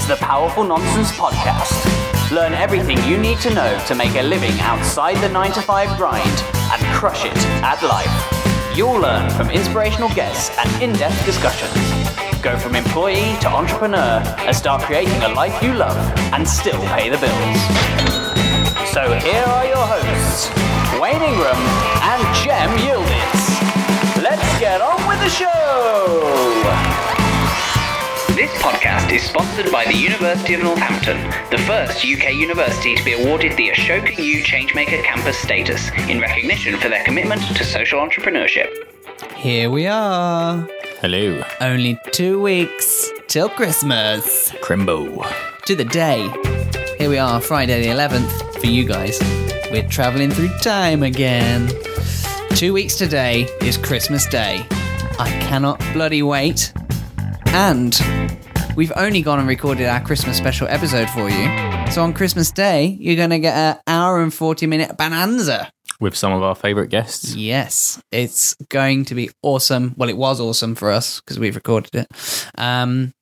is the Powerful Nonsense Podcast. Learn everything you need to know to make a living outside the 9 to 5 grind and crush it at life. You'll learn from inspirational guests and in depth discussions. Go from employee to entrepreneur and start creating a life you love and still pay the bills. So here are your hosts, Wayne Ingram and Jem Yildiz. Let's get on with the show! This podcast is sponsored by the University of Northampton, the first UK university to be awarded the Ashoka U Changemaker Campus status in recognition for their commitment to social entrepreneurship. Here we are. Hello, Only two weeks till Christmas. Crimbo. To the day. Here we are, Friday the 11th, for you guys. We're traveling through time again. Two weeks today is Christmas Day. I cannot bloody wait. And we've only gone and recorded our Christmas special episode for you. So on Christmas Day, you're going to get an hour and 40 minute bonanza. With some of our favourite guests. Yes, it's going to be awesome. Well, it was awesome for us because we've recorded it. Um,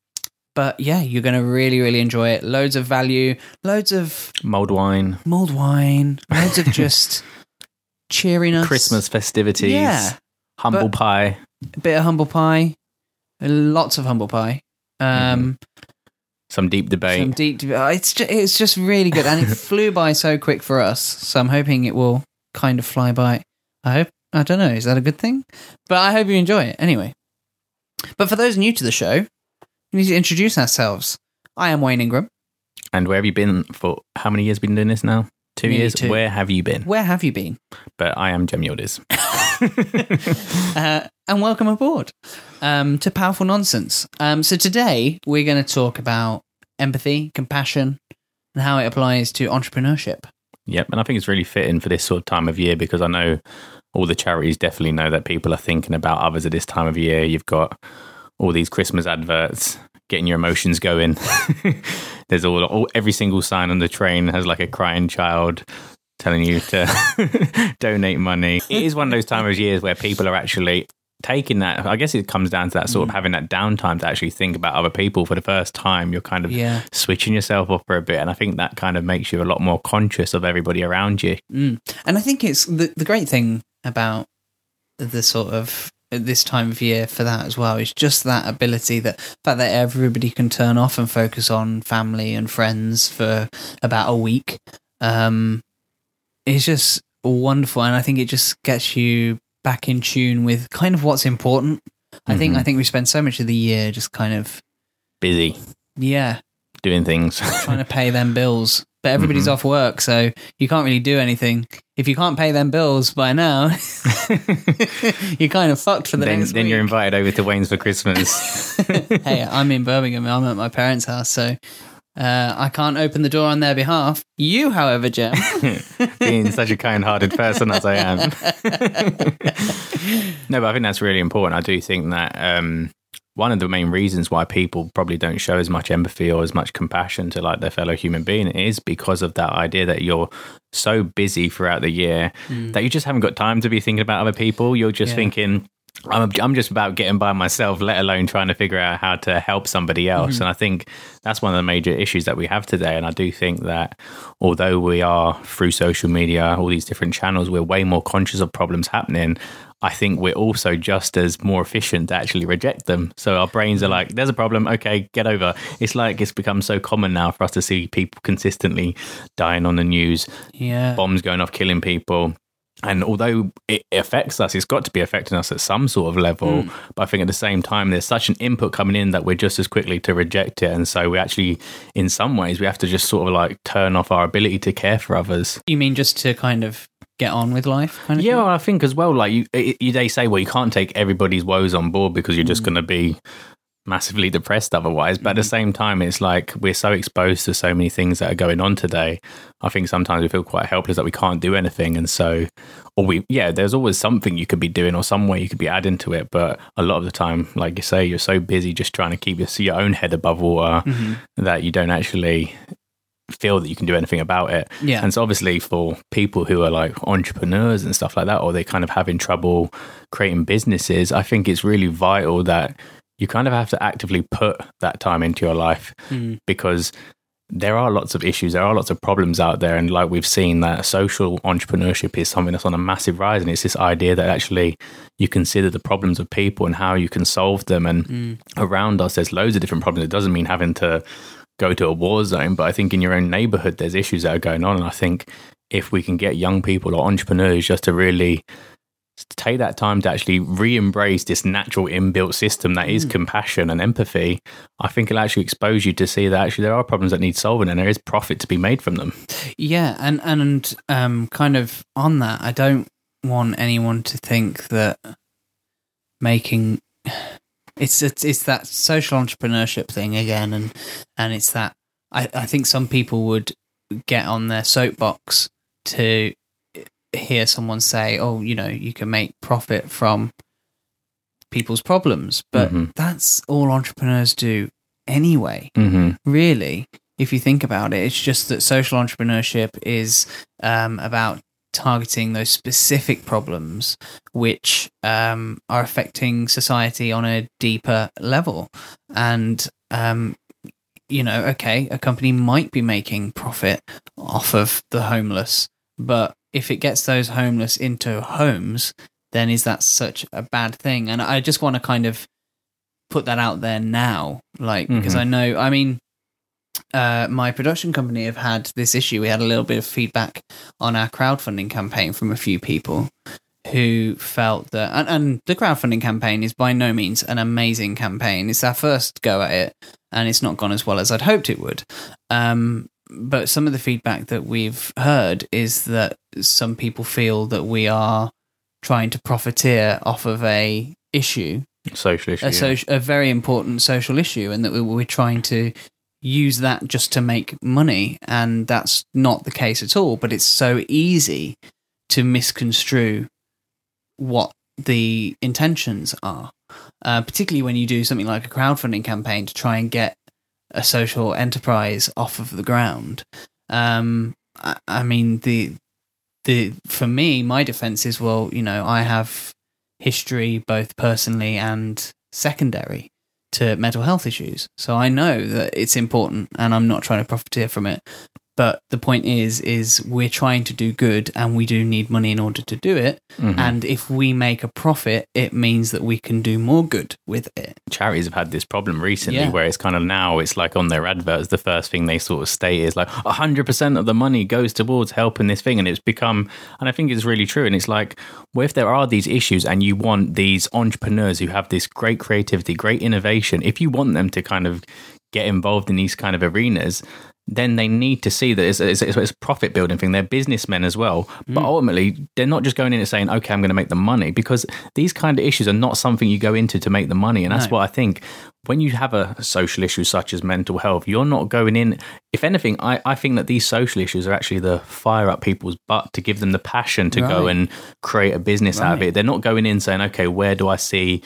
but yeah, you're going to really, really enjoy it. Loads of value, loads of Mulled wine, mulled wine, loads of just cheeriness. Christmas festivities, Yeah. humble but- pie. a bit of humble pie, lots of humble pie. Um, Some deep debate. some deep. oh, It's just, it's just really good, and it flew by so quick for us. So I'm hoping it will kind of fly by. I hope. I don't know. Is that a good thing? But I hope you enjoy it anyway. But for those new to the show, we need to introduce ourselves. I am Wayne Ingram. and where have you been for how many years been doing this now? Two Nearly years? two. Where have you been? Where have you been? But I am Jem Yildiz. uh, and welcome aboard um, to Powerful Nonsense. Um, so today we're going to talk about empathy, compassion, and how it applies to entrepreneurship. Yep, and I think it's really fitting for this sort of time of year because I know all the charities definitely know that people are thinking about others at this time of year. You've got all these Christmas adverts getting your emotions going. There's all, all every single sign on the train has like a crying child telling you to donate money. It is one of those times of years where people are actually taking that I guess it comes down to that sort of having that downtime to actually think about other people for the first time. You're kind of Yeah. switching yourself off for a bit and I think that kind of makes you a lot more conscious of everybody around you. Mm. And I think it's the, the great thing about the sort of this time of year for that as well is just that ability that fact that everybody can turn off and focus on family and friends for about a week um is just wonderful and I think it just gets you back in tune with kind of what's important. I think Mhm. I think we spend so much of the year just kind of Busy yeah, doing things. trying to pay them bills. But everybody's Mhm. off work, so you can't really do anything. If you can't pay them bills by now, you're kind of fucked for the then next then week. you're invited over to Wayne's for Christmas. hey, I'm in Birmingham. I'm at my parents' house, so uh, I can't open the door on their behalf. You, however, Jem, Being such a kind-hearted person as I am. no, but I think that's really important. I do think that um, one of the main reasons why people probably don't show as much empathy or as much compassion to like their fellow human being is because of that idea that you're so busy throughout the year that you just haven't got time to be thinking about other people. You're just Yeah. thinking. I'm, I'm just about getting by myself, let alone trying to figure out how to help somebody else. Mm-hmm. And I think that's one of the major issues that we have today. And I do think that although we are through social media, all these different channels, we're way more conscious of problems happening. I think we're also just as more efficient to actually reject them. So our brains are mm-hmm. like, there's a problem. Okay, get over. It's like it's become so common now for us to see people consistently dying on the news, yeah, bombs going off, killing people. And although it affects us, it's got to be affecting us at some sort of level. Hmm. But I think at the same time, there's such an input coming in that we're just as quickly to reject it. And so we actually, in some ways, we have to just sort of like turn off our ability to care for others. you mean just to kind of get on with life, kind of? Yeah, well, I think as well, like you, you, they say, well, you can't take everybody's woes on board because you're just hmm. going to be massively depressed otherwise. But at the mm-hmm. same time, it's like we're so exposed to so many things that are going on today. I think sometimes we feel quite helpless that we can't do anything. And so, or we, yeah, there's always something you could be doing or some way you could be adding to it. But a lot of the time, like you say, you're so busy just trying to keep your, your own head above water mm-hmm. that you don't actually feel that you can do anything about it. Yeah. And so obviously for people who are like entrepreneurs and stuff like that, or they're kind of having trouble creating businesses, I think it's really vital that you kind of have to actively put that time into your life Mm. because there are lots of issues, there are lots of problems out there, and like we've seen, that social entrepreneurship is something that's on a massive rise, and it's this idea that actually you consider the problems of people and how you can solve them, and Mm. around us, there's loads of different problems. It doesn't mean having to go to a war zone, but I think in your own neighborhood, there's issues that are going on. And I think if we can get young people or entrepreneurs just to really take that time to actually re embrace this natural inbuilt system that is compassion and empathy, I think it'll actually expose you to see that actually there are problems that need solving and there is profit to be made from them. Yeah, and and um, kind of on that, I don't want anyone to think that making it's it's, it's that social entrepreneurship thing again, and and it's that I I think some people would get on their soapbox to hear someone say, "Oh, you know, you can make profit from people's problems," but Mhm. that's all entrepreneurs do anyway Mm-hmm. really, if you think about it, it's just that social entrepreneurship is um, about targeting those specific problems which um, are affecting society on a deeper level. And, um, you know, okay, a company might be making profit off of the homeless, but if it gets those homeless into homes, then is that such a bad thing? And I just want to kind of put that out there now, like because Mhm. I know, I mean, uh, my production company have had this issue. We had a little bit of feedback on our crowdfunding campaign from a few people who felt that, and, and the crowdfunding campaign is by no means an amazing campaign. It's our first go at it, and it's not gone as well as I'd hoped it would. Um, but some of the feedback that we've heard is that some people feel that we are trying to profiteer off of a issue Social issue. a, yeah. a very important social issue, and that we- we're trying to use that just to make money, and that's not the case at all. But it's so easy to misconstrue what the intentions are, uh, particularly when you do something like a crowdfunding campaign to try and get a social enterprise off of the ground. Um, I, I mean, the the for me, my defense is well, you know, I have history both personally and secondary to mental health issues. So I know that it's important and I'm not trying to profiteer from it. But the point is is we're trying to do good and we do need money in order to do it. Mhm. And if we make a profit, it means that we can do more good with it. charities have had this problem recently Yeah. where it's kind of now it's like on their adverts the first thing they sort of state is like 100% of the money goes towards helping this thing and it's become and i think it's really true and it's like well if there are these issues and you want these entrepreneurs who have this great creativity great innovation if you want them to kind of get involved in these kind of arenas then they need to see that it's, it's, it's a profit building thing. They're businessmen as well. But mm. ultimately, they're not just going in and saying, okay, I'm going to make the money because these kind of issues are not something you go into to make the money. And that's No. what I think when you have a social issue such as mental health, you're not going in. If anything, I, I think that these social issues are actually the fire up people's butt to give them the passion to go and create a business out of it. They're not going in saying, okay, where do I see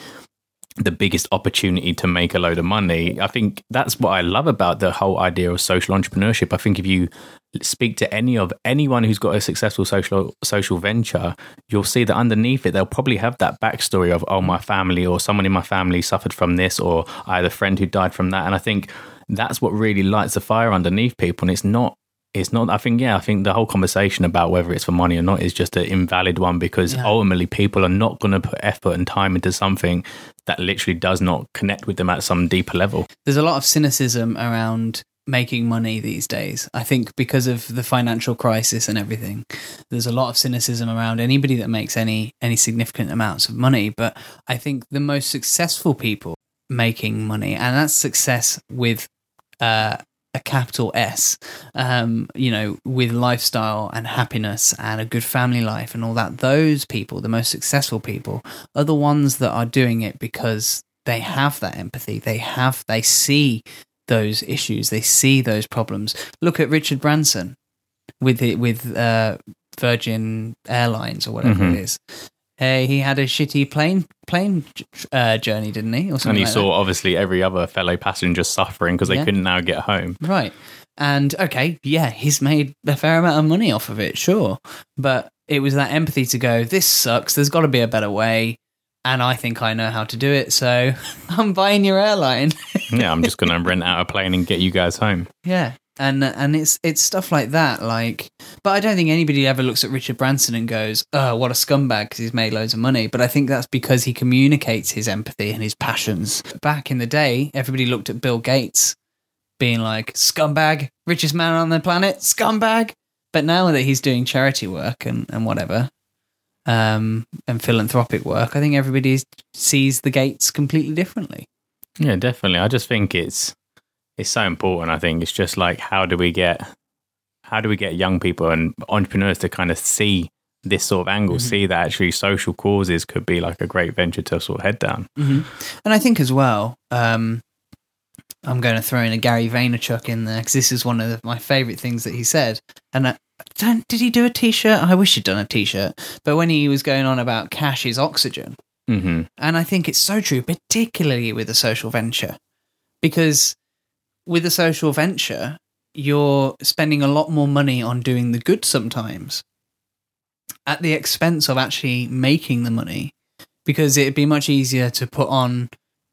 the biggest opportunity to make a load of money. I think that's what I love about the whole idea of social entrepreneurship. I think if you speak to any of anyone who's got a successful social social venture, you'll see that underneath it they'll probably have that backstory of oh my family or someone in my family suffered from this or I had a friend who died from that. And I think that's what really lights the fire underneath people. And it's not it's not i think yeah i think the whole conversation about whether it's for money or not is just an invalid one because Yeah. ultimately people are not going to put effort and time into something that literally does not connect with them at some deeper level There's a lot of cynicism around making money these days. I think because of the financial crisis and everything, there's a lot of cynicism around anybody that makes any any significant amounts of money. But I think the most successful people making money, and that's success with uh, a capital S, um, you know, with lifestyle and happiness and a good family life and all that. Those people, the most successful people, are the ones that are doing it because they have that empathy. They have, they see those issues. They see those problems. Look at Richard Branson with it, with uh, Virgin Airlines or whatever Mhm. it is. Uh, he had a shitty plane plane uh, journey, didn't he? Or and something he like saw that? obviously every other fellow passenger suffering because they Yeah. couldn't now get home Right. And okay, yeah, he's made a fair amount of money off of it, sure. But it was that empathy to go, this sucks. There's got to be a better way. and I think I know how to do it, so I'm buying your airline. yeah, I'm just going to rent out a plane and get you guys home. Yeah, and and it's it's stuff like that. Like, but I don't think anybody ever looks at Richard Branson and goes, "Oh, what a scumbag," because he's made loads of money. But I think that's because he communicates his empathy and his passions. Back in the day, everybody looked at Bill Gates being like, "Scumbag, richest man on the planet, scumbag." But now that he's doing charity work and and whatever, um, and philanthropic work, I think everybody sees the Gates completely differently. Yeah, definitely. I just think it's it's so important. I think it's just like how do we get how do we get young people and entrepreneurs to kind of see this sort of angle, mm-hmm. see that actually social causes could be like a great venture to sort of head down. Mm-hmm. And I think as well, um, I'm going to throw in a Gary Vaynerchuk in there because this is one of the, my favorite things that he said. And I, don't, did he do a t-shirt? I wish he'd done a t-shirt. But when he was going on about cash is oxygen, mm-hmm. and I think it's so true, particularly with a social venture, because with a social venture, you're spending a lot more money on doing the good sometimes at the expense of actually making the money because it'd be much easier to put on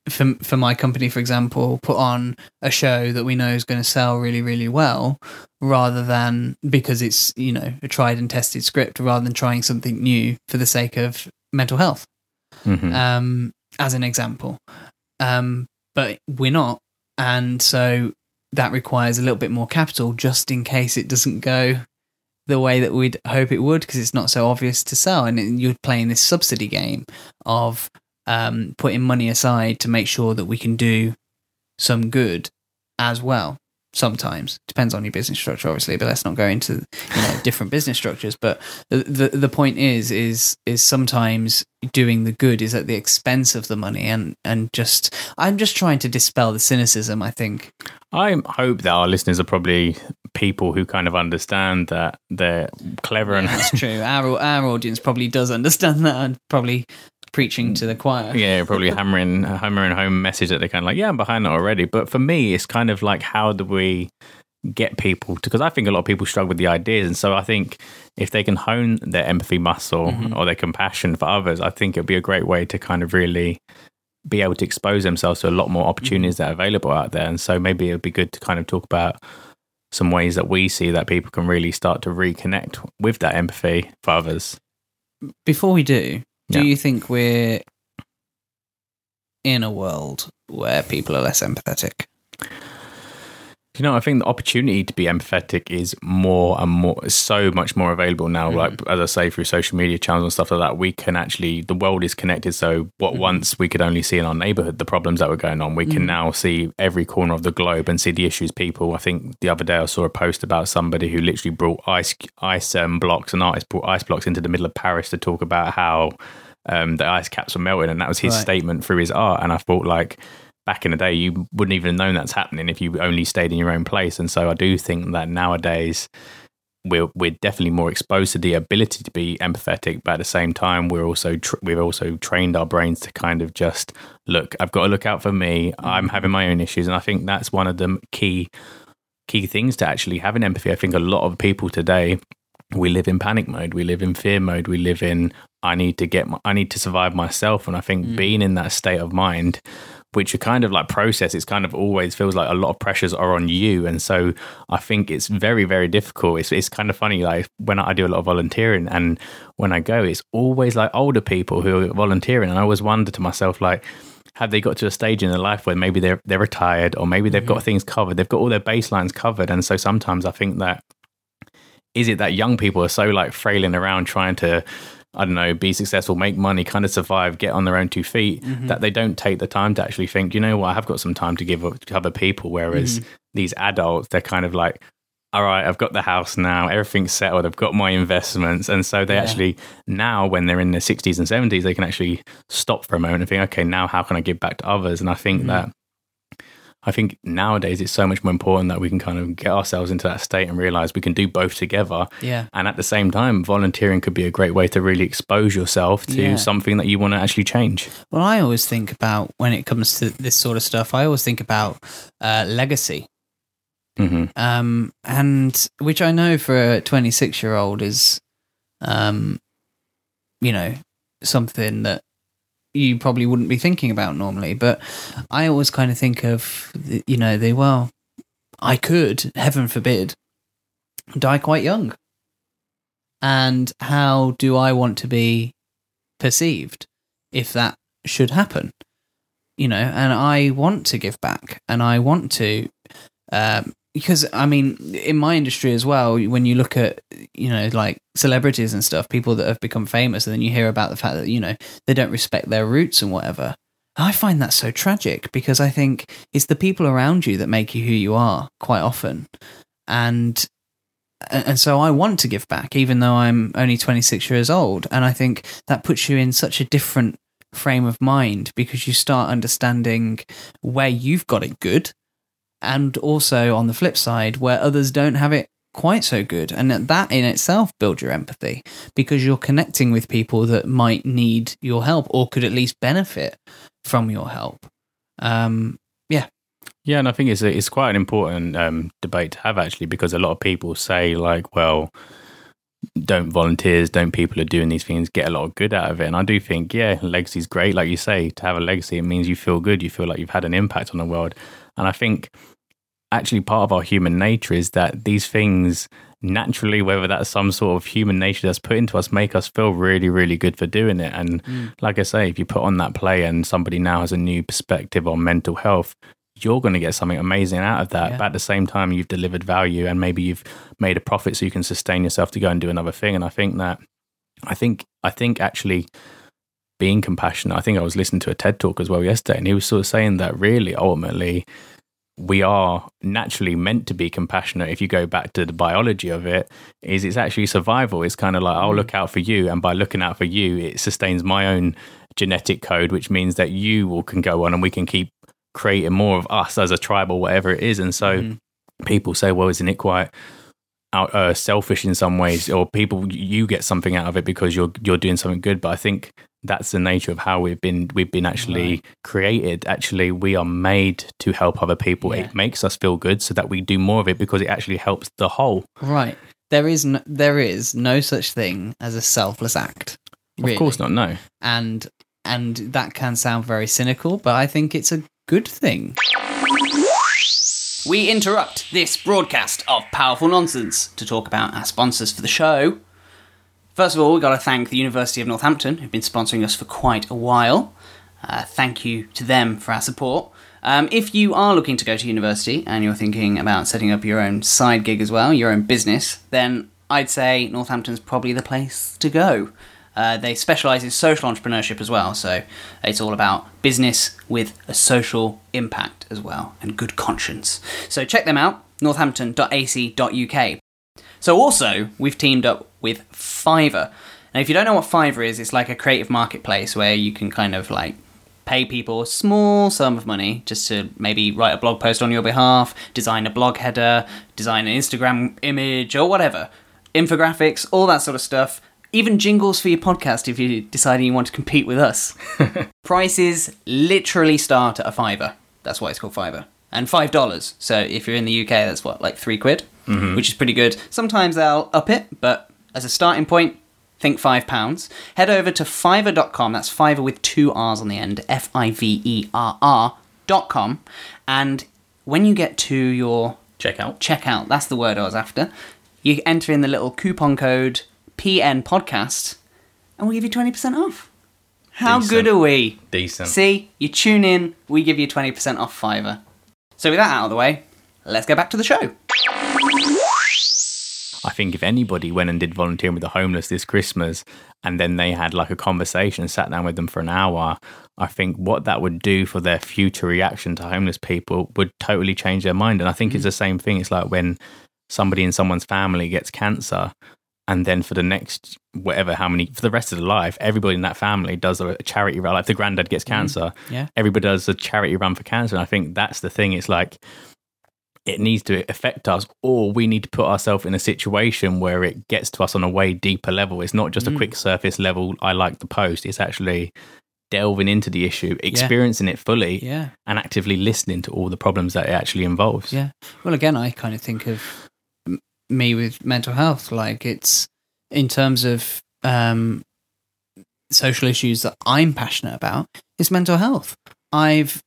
for for my company for example put on a show that we know is going to sell really really well rather than because it's you know a tried and tested script rather than trying something new for the sake of mental health mm-hmm. um as an example um but we're not and so that requires a little bit more capital just in case it doesn't go the way that we'd hope it would because it's not so obvious to sell. And you're playing this subsidy game of um, putting money aside to make sure that we can do some good as well sometimes. Depends on your business structure obviously but let's not go into you know different business structures. But the, the the point is is is sometimes doing the good is at the expense of the money and and just i'm just trying to dispel the cynicism i think. I hope that our listeners are probably people who kind of understand that they're clever and that's true. Our our audience probably does understand that and probably preaching to the choir. Yeah, probably hammering hammering home message that they're kind of like, yeah, I'm behind that already. But for me, it's kind of like, how do we get people to? Because I think a lot of people struggle with the ideas, and so I think if they can hone their empathy muscle mm-hmm. or their compassion for others, I think it'd be a great way to kind of really be able to expose themselves to a lot more opportunities mm-hmm. that are available out there. And so maybe it'd be good to kind of talk about some ways that we see that people can really start to reconnect with that empathy for others. Before we do, do yeah. you think we're in a world where people are less empathetic? You know, I think the opportunity to be empathetic is more and more, so much more available now. Mm-hmm. Like, as I say, through social media channels and stuff like that, we can actually, the world is connected. So, what mm-hmm. once we could only see in our neighborhood, the problems that were going on, we mm-hmm. can now see every corner of the globe and see the issues people. I think the other day I saw a post about somebody who literally brought ice, ice um, blocks, an artist brought ice blocks into the middle of Paris to talk about how um, the ice caps were melting, and that was his right. statement through his art. And I thought, like, back in the day, you wouldn't even have known that's happening if you only stayed in your own place. And so I do think that nowadays we're we're definitely more exposed to the ability to be empathetic, but at the same time, we're also tr- we've also trained our brains to kind of just look. I've got to look out for me. I'm mm. having my own issues, and I think that's one of the key key things to actually having empathy. I think a lot of people today we live in panic mode we live in fear mode we live in i need to get my, i need to survive myself and i think mm. being in that state of mind which are kind of like process it's kind of always feels like a lot of pressures are on you. And so i think it's very very difficult. It's, it's kind of funny like when i do a lot of volunteering and when i go it's always like older people who are volunteering. And i always wonder to myself like have they got to a stage in their life where maybe they're they're retired or maybe they've mm-hmm. got things covered? They've got all their baselines covered. And so sometimes i think that is it that young people are so like frailing around trying to I don't know, be successful, make money, kind of survive, get on their own two feet, mm-hmm. that they don't take the time to actually think, you know what, I have got some time to give to other people. Whereas mm-hmm. these adults, they're kind of like, all right, I've got the house now, everything's settled, I've got my investments. And so they yeah. actually, now when they're in their 60s and 70s, they can actually stop for a moment and think, okay, now how can I give back to others? And I think mm-hmm. that I think nowadays it's so much more important that we can kind of get ourselves into that state and realize we can do both together. Yeah. And at the same time, volunteering could be a great way to really expose yourself to yeah. something that you want to actually change. Well, I always think about when it comes to this sort of stuff, I always think about uh, legacy. Mm-hmm. Um, and which I know for a 26 year old is, um, you know, something that you probably wouldn't be thinking about normally. But I always kind of think of, you know, the well, I could, heaven forbid, die quite young. And how do I want to be perceived if that should happen? You know, and I want to give back and I want to, um, because I mean, in my industry as well, when you look at, you know, like celebrities and stuff, people that have become famous, and then you hear about the fact that, you know, they don't respect their roots and whatever. I find that so tragic because I think it's the people around you that make you who you are quite often. And and so I want to give back, even though I'm only 26 years old. And I think that puts you in such a different frame of mind because you start understanding where you've got it good, and also on the flip side, where others don't have it quite so good. And that- in itself builds your empathy because you're connecting with people that might need your help or could at least benefit from your help. Um, yeah. Yeah, and I think it's a, it's quite an important um, debate to have actually because a lot of people say like, well, don't volunteers, don't people who are doing these things get a lot of good out of it? And I do think, yeah, legacy's great. Like you say, to have a legacy, it means you feel good, you feel like you've had an impact on the world. And I think actually part of our human nature is that these things naturally, whether that's some sort of human nature that's put into us, make us feel really, really good for doing it. And mm. like I say, if you put on that play and somebody now has a new perspective on mental health, you're going to get something amazing out of that. Yeah. But at the same time, you've delivered value and maybe you've made a profit so you can sustain yourself to go and do another thing. And I think that, I think, I think actually being compassionate, I think I was listening to a TED talk as well yesterday, and he was sort of saying that really ultimately we are naturally meant to be compassionate if you go back to the biology of it is it's actually survival. It's kind of like i'll look out for you and by looking out for you it sustains my own genetic code which means that you will can go on and we can keep creating more of us as a tribe or whatever it is. And so Mhm. people say well isn't it quite out, uh, selfish in some ways or people you get something out of it because you're you're doing something good but i think that's the nature of how we've been we've been actually Right. created actually we are made to help other people Yeah. it makes us feel good so that we do more of it because it actually helps the whole right. There is no, there is no such thing as a selfless act. of course not no and and that can sound very cynical, but I think it's a good thing. We interrupt this broadcast of Powerful Nonsense to talk about our sponsors for the show. First of all, we've got to thank the University of Northampton, who've been sponsoring us for quite a while. Uh, thank you to them for our support. Um, if you are looking to go to university and you're thinking about setting up your own side gig as well, your own business, then I'd say Northampton's probably the place to go. Uh, they specialise in social entrepreneurship as well, so it's all about business with a social impact as well and good conscience. So check them out, northampton.ac.uk. So also, we've teamed up with Fiverr. Now, if you don't know what Fiverr is, it's like a creative marketplace where you can kind of like pay people a small sum of money just to maybe write a blog post on your behalf, design a blog header, design an Instagram image, or whatever. Infographics, all that sort of stuff. Even jingles for your podcast if you're deciding you want to compete with us. Prices literally start at a fiver. That's why it's called fiver. And five dollars. So if you're in the UK, that's what, like three quid, mm-hmm. which is pretty good. Sometimes they'll up it, but as a starting point, think five pounds. Head over to fiverr.com. That's Fiverr with two R's on the end. F I V E R R dot com. And when you get to your checkout, checkout, that's the word I was after. You enter in the little coupon code PN Podcast, and we'll give you twenty percent off. How Decent. good are we? decent See, you tune in, we give you 20% off Fiverr. So, with that out of the way, let's go back to the show. I think if anybody went and did volunteering with the homeless this Christmas and then they had like a conversation, sat down with them for an hour, I think what that would do for their future reaction to homeless people would totally change their mind. And I think it's mm. the same thing. It's like when somebody in someone's family gets cancer and then for the next whatever how many for the rest of the life everybody in that family does a charity run. Like the granddad gets mm-hmm. cancer Yeah. everybody does a charity run for cancer. And i think that's the thing. It's like it needs to affect us or we need to put ourselves in a situation where it gets to us on a way deeper level. It's not just a quick mm. surface level i like the post. It's actually delving into the issue experiencing it fully Yeah. and actively listening to all the problems that it actually involves. Yeah. Well, again, I kind of think of me with mental health. Like it's in terms of um, social issues that I'm passionate about is mental health. I've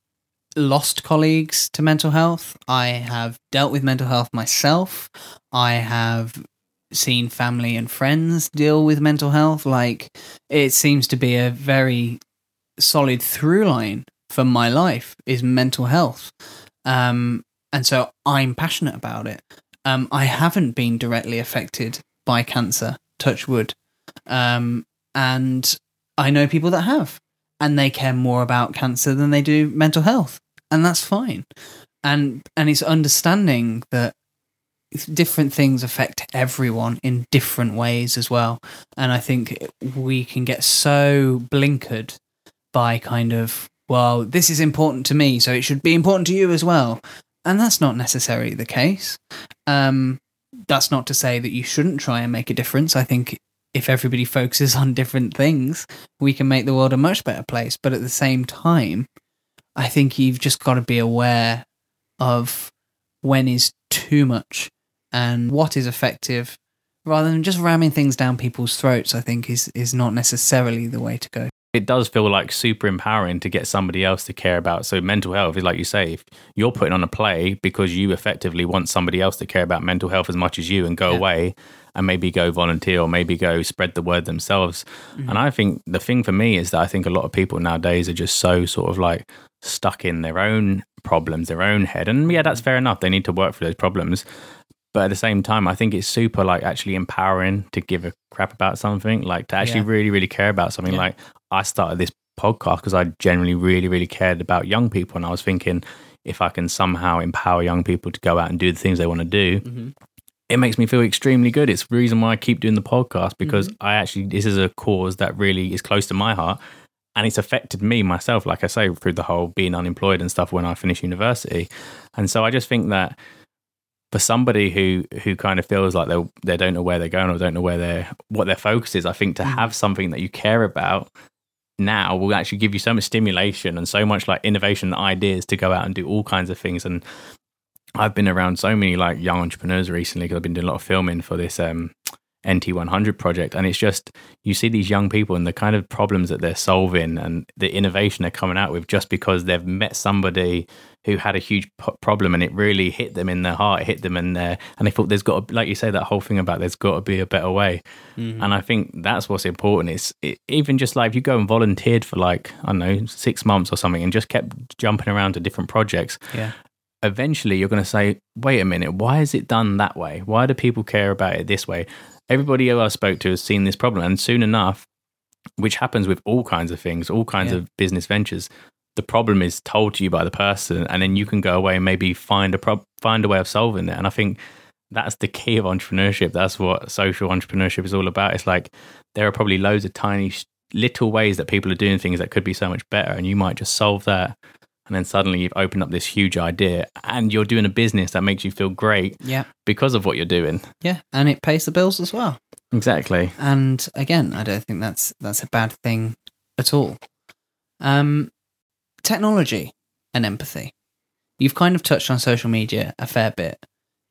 lost colleagues to mental health. I have dealt with mental health myself. I have seen family and friends deal with mental health. Like, it seems to be a very solid through line for my life is mental health. Um, and so I'm passionate about it. Um, I haven't been directly affected by cancer, touch wood. Um, and I know people that have, and they care more about cancer than they do mental health, and that's fine. And and it's understanding that different things affect everyone in different ways as well. And I think we can get so blinkered by kind of well, this is important to me, so it should be important to you as well. And that's not necessarily the case. Um, that's not to say that you shouldn't try and make a difference. I think if everybody focuses on different things, we can make the world a much better place. But at the same time, I think you've just got to be aware of when is too much and what is effective rather than just ramming things down people's throats, I think is, is not necessarily the way to go it does feel like super empowering to get somebody else to care about. So mental health is like you say, if you're putting on a play because you effectively want somebody else to care about mental health as much as you and go yeah. away and maybe go volunteer or maybe go spread the word themselves. Mm-hmm. And I think the thing for me is that I think a lot of people nowadays are just so sort of like stuck in their own problems, their own head. And yeah, that's fair enough. They need to work through those problems. But at the same time, I think it's super like actually empowering to give a crap about something, like to actually yeah. really, really care about something. Yeah. Like I started this podcast because I generally really, really cared about young people. And I was thinking, if I can somehow empower young people to go out and do the things they want to do, mm-hmm. it makes me feel extremely good. It's the reason why I keep doing the podcast because mm-hmm. I actually, this is a cause that really is close to my heart. And it's affected me myself, like I say, through the whole being unemployed and stuff when I finished university. And so I just think that for somebody who who kind of feels like they they don't know where they're going or don't know where their what their focus is, I think to mm-hmm. have something that you care about now will actually give you so much stimulation and so much like innovation ideas to go out and do all kinds of things. And I've been around so many like young entrepreneurs recently because I've been doing a lot of filming for this um, NT100 project. And it's just, you see these young people and the kind of problems that they're solving and the innovation they're coming out with just because they've met somebody who had a huge problem and it really hit them in their heart, hit them in there. And they thought there's got to, like you say, that whole thing about there's got to be a better way. Mm-hmm. And I think that's what's important. It's it, even just like if you go and volunteered for like, I don't know, six months or something and just kept jumping around to different projects. Yeah eventually you're going to say, wait a minute, why is it done that way? Why do people care about it this way? everybody who I spoke to has seen this problem, and soon enough, which happens with all kinds of things, all kinds yeah. of business ventures, the problem is told to you by the person, and then you can go away and maybe find a pro- find a way of solving it. And I think that's the key of entrepreneurship. That's what social entrepreneurship is all about. It's like there are probably loads of tiny little ways that people are doing things that could be so much better, and you might just solve that and then suddenly you've opened up this huge idea and you're doing a business that makes you feel great yeah because of what you're doing yeah and it pays the bills as well exactly and again i don't think that's that's a bad thing at all um technology and empathy you've kind of touched on social media a fair bit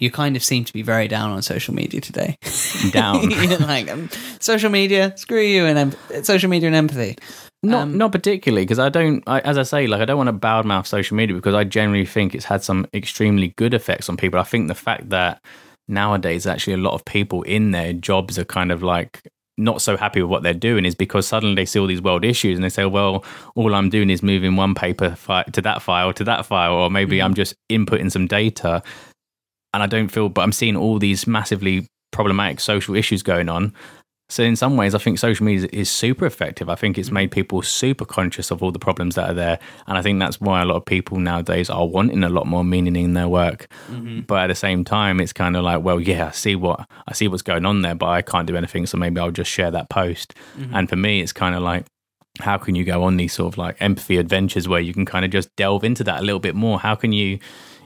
you kind of seem to be very down on social media today. Down, like um, social media. Screw you and em- social media and empathy. Not um, not particularly because I don't. I, as I say, like I don't want to badmouth social media because I generally think it's had some extremely good effects on people. I think the fact that nowadays actually a lot of people in their jobs are kind of like not so happy with what they're doing is because suddenly they see all these world issues and they say, well, all I'm doing is moving one paper fi- to that file to that file, or maybe mm-hmm. I'm just inputting some data and I don't feel, but I'm seeing all these massively problematic social issues going on. So in some ways, I think social media is super effective. I think it's made people super conscious of all the problems that are there, and I think that's why a lot of people nowadays are wanting a lot more meaning in their work. Mm-hmm. But at the same time, it's kind of like, well, yeah, I see what I see what's going on there, but I can't do anything, so maybe I'll just share that post. Mm-hmm. And for me, it's kind of like, how can you go on these sort of like empathy adventures where you can kind of just delve into that a little bit more? How can you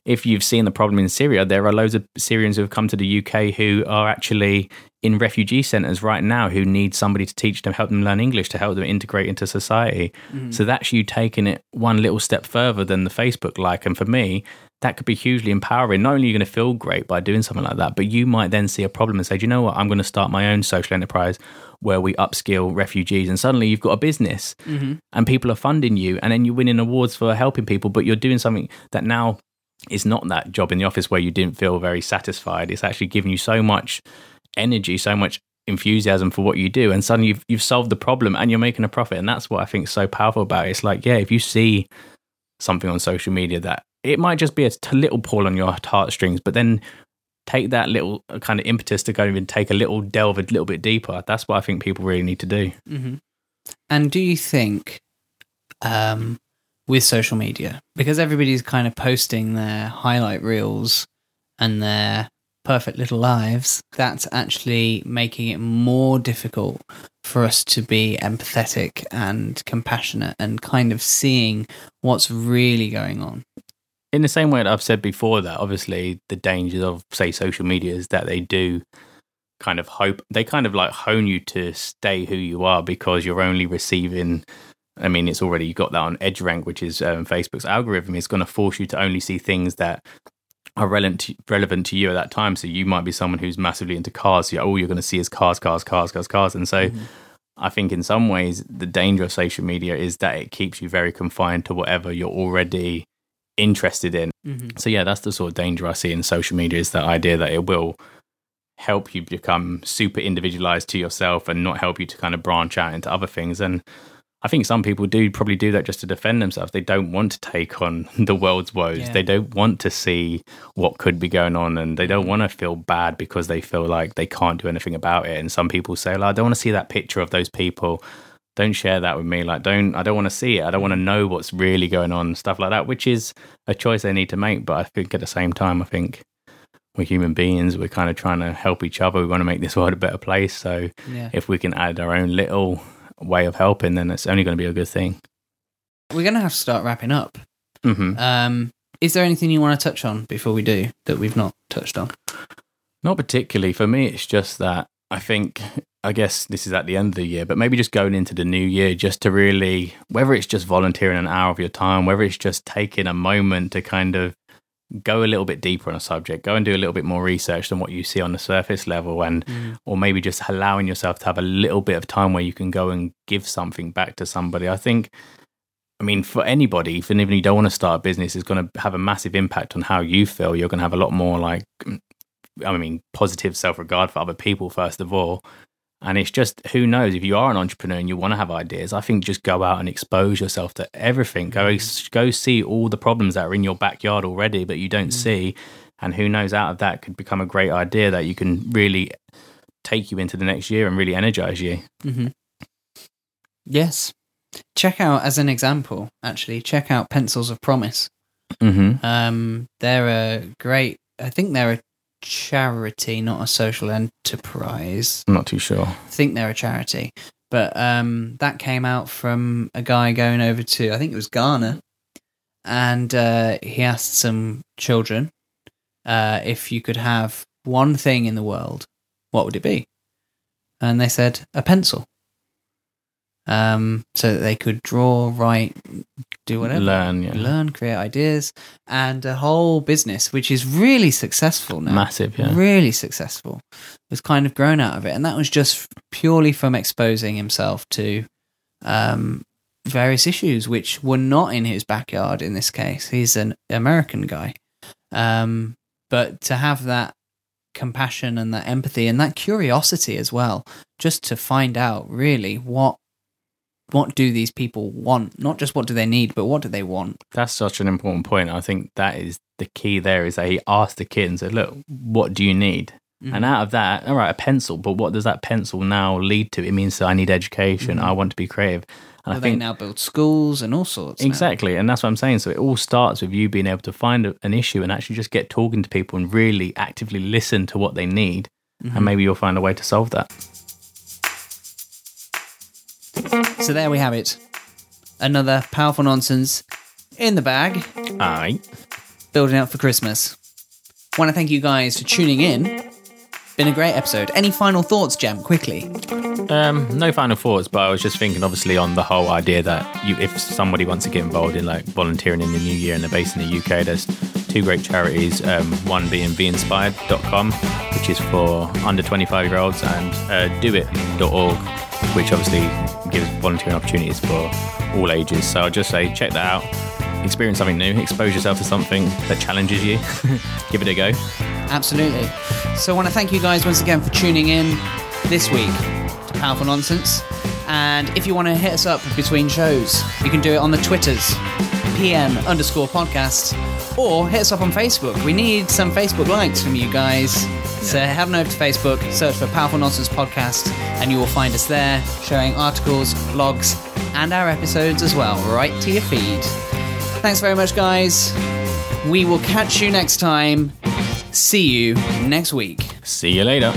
if you've seen the problem in Syria, there are loads of Syrians who have come to the UK who are actually in refugee centres right now who need somebody to teach them, help them learn English, to help them integrate into society. Mm-hmm. So that's you taking it one little step further than the Facebook like. And for me, that could be hugely empowering. Not only are you going to feel great by doing something like that, but you might then see a problem and say, do you know what? I'm going to start my own social enterprise where we upskill refugees. And suddenly you've got a business mm-hmm. and people are funding you. And then you're winning awards for helping people, but you're doing something that now it's not that job in the office where you didn't feel very satisfied. It's actually giving you so much energy, so much enthusiasm for what you do, and suddenly you've you've solved the problem and you're making a profit. And that's what I think is so powerful about it. It's like, yeah, if you see something on social media that it might just be a little pull on your heartstrings, but then take that little uh, kind of impetus to go and take a little delve a little bit deeper. That's what I think people really need to do. Mm-hmm. And do you think um, with social media because everybody's kind of posting their highlight reels and their perfect little lives, that's actually making it more difficult for us to be empathetic and compassionate and kind of seeing what's really going on. In the same way that I've said before, that obviously the dangers of, say, social media is that they do kind of hope, they kind of like hone you to stay who you are because you're only receiving I mean, it's already got that on EdgeRank, which is um, Facebook's algorithm. It's going to force you to only see things that are relevant to, relevant to you at that time. So you might be someone who's massively into cars. So all you're going to see is cars, cars, cars, cars, cars. And so mm-hmm. I think in some ways the danger of social media is that it keeps you very confined to whatever you're already interested in. Mm-hmm. So yeah, that's the sort of danger I see in social media is that idea that it will help you become super individualized to yourself and not help you to kind of branch out into other things. And I think some people do probably do that just to defend themselves. They don't want to take on the world's woes. Yeah. They don't want to see what could be going on and they don't mm. want to feel bad because they feel like they can't do anything about it. And some people say, like, I don't want to see that picture of those people. Don't share that with me. Like, don't, I don't want to see it. I don't want to mm. know what's really going on, stuff like that, which is a choice they need to make. But I think at the same time, I think we're human beings. We're kind of trying to help each other. We want to make this world a better place. So yeah. if we can add our own little way of helping, then it's only going to be a good thing. We're going to have to start wrapping up. Mm-hmm. Um, is there anything you want to touch on before we do that we've not touched on? Not particularly. For me, it's just that I think, I guess this is at the end of the year, but maybe just going into the new year, just to really, whether it's just volunteering an hour of your time, whether it's just taking a moment to kind of go a little bit deeper on a subject go and do a little bit more research than what you see on the surface level and mm. or maybe just allowing yourself to have a little bit of time where you can go and give something back to somebody. I think i mean for anybody even if you don't want to start a business it's going to have a massive impact on how you feel. You're going to have a lot more like i mean positive self-regard for other people first of all and it's just who knows if you are an entrepreneur and you want to have ideas. I think just go out and expose yourself to everything. Go mm. go see all the problems that are in your backyard already, but you don't mm. see. And who knows, out of that could become a great idea that you can really take you into the next year and really energize you. Mm-hmm. Yes. Check out as an example. Actually, check out Pencils of Promise. Mm-hmm. Um, they're a great. I think they're a charity, not a social enterprise. I'm not too sure. I think they're a charity. But um, that came out from a guy going over to, I think it was Ghana, and uh, he asked some children uh, if you could have one thing in the world, what would it be? And they said, a pencil um, so that they could draw, write, do whatever, learn, yeah. learn, create ideas, and a whole business which is really successful now. Massive, yeah, really successful. Was kind of grown out of it, and that was just purely from exposing himself to um, various issues which were not in his backyard. In this case, he's an American guy, um, but to have that compassion and that empathy and that curiosity as well, just to find out really what what do these people want? Not just what do they need, but what do they want? That's such an important point. I think that is the key there is that he asked the kid and said, Look, what do you need? Mm-hmm. And out of that, all right, a pencil, but what does that pencil now lead to? It means that I need education, mm-hmm. I want to be creative. And well, I think they now build schools and all sorts. Exactly. Now. And that's what I'm saying. So it all starts with you being able to find a, an issue and actually just get talking to people and really actively listen to what they need. Mm-hmm. And maybe you'll find a way to solve that. So there we have it. Another powerful nonsense in the bag. Aye. building up for Christmas. Want to thank you guys for tuning in. Been a great episode. Any final thoughts, Jem? Quickly. Um, no final thoughts, but I was just thinking, obviously, on the whole idea that you, if somebody wants to get involved in like volunteering in the new year and they're based in the UK, there's two great charities. Um, one being vInspired.com, which is for under 25 year olds, and uh, DoIt.org, which obviously gives volunteering opportunities for all ages. So I'll just say check that out. Experience something new, expose yourself to something that challenges you, give it a go. Absolutely. So I want to thank you guys once again for tuning in this week to Powerful Nonsense. And if you want to hit us up between shows, you can do it on the Twitters, PM underscore podcast, or hit us up on Facebook. We need some Facebook likes from you guys. So head on over to Facebook, search for Powerful Nonsense Podcast, and you will find us there, sharing articles, blogs, and our episodes as well, right to your feed. Thanks very much, guys. We will catch you next time. See you next week. See you later.